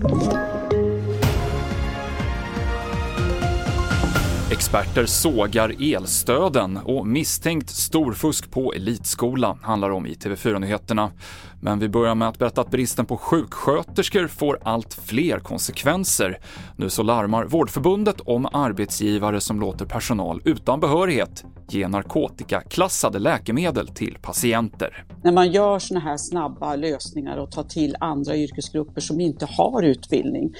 you Experter sågar elstöden och misstänkt storfusk på elitskola handlar om i TV4-nyheterna. Men vi börjar med att berätta att bristen på sjuksköterskor får allt fler konsekvenser. Nu så larmar Vårdförbundet om arbetsgivare som låter personal utan behörighet ge narkotikaklassade läkemedel till patienter. När man gör sådana här snabba lösningar och tar till andra yrkesgrupper som inte har utbildning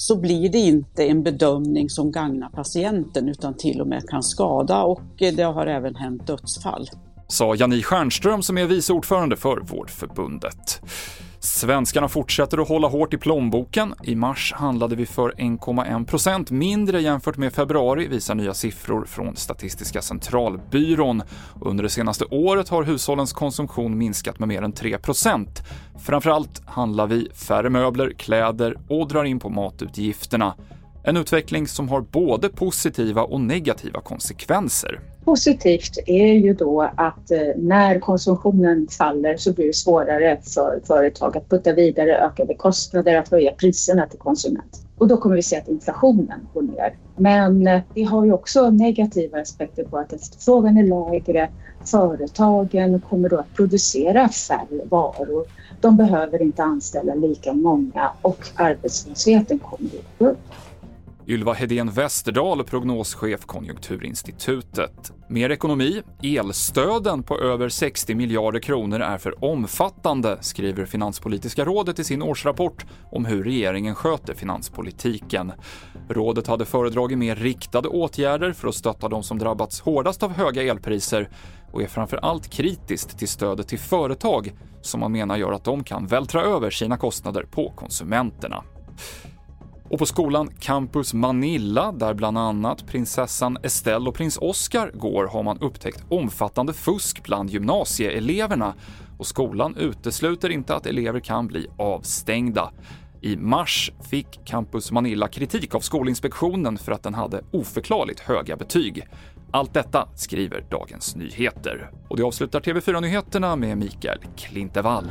så blir det inte en bedömning som gagnar patienten utan till och med kan skada och eh, det har även hänt dödsfall. Sa Janni Stjernström som är vice ordförande för Vårdförbundet. Svenskarna fortsätter att hålla hårt i plånboken. I mars handlade vi för 1,1% mindre jämfört med februari, visar nya siffror från Statistiska centralbyrån. Under det senaste året har hushållens konsumtion minskat med mer än 3% Framförallt handlar vi färre möbler, kläder och drar in på matutgifterna. En utveckling som har både positiva och negativa konsekvenser. Positivt är ju då att eh, när konsumtionen faller så blir det svårare för företag att putta vidare ökade kostnader, att höja priserna till konsument. Och då kommer vi se att inflationen går ner. Men vi det har ju också negativa aspekter på att efterfrågan är lägre. Företagen kommer då att producera färre varor. De behöver inte anställa lika många och arbetslösheten kommer att gå upp. Ylva Hedén Westerdahl, prognoschef Konjunkturinstitutet. Mer ekonomi. Elstöden på över 60 miljarder kronor är för omfattande, skriver Finanspolitiska rådet i sin årsrapport om hur regeringen sköter finanspolitiken. Rådet hade föredragit mer riktade åtgärder för att stötta de som drabbats hårdast av höga elpriser och är framför allt kritiskt till stödet till företag som man menar gör att de kan vältra över sina kostnader på konsumenterna. Och på skolan Campus Manilla, där bland annat prinsessan Estelle och prins Oscar går, har man upptäckt omfattande fusk bland gymnasieeleverna och skolan utesluter inte att elever kan bli avstängda. I mars fick Campus Manilla kritik av Skolinspektionen för att den hade oförklarligt höga betyg. Allt detta skriver Dagens Nyheter. Och det avslutar TV4-nyheterna med Mikael Klintevall.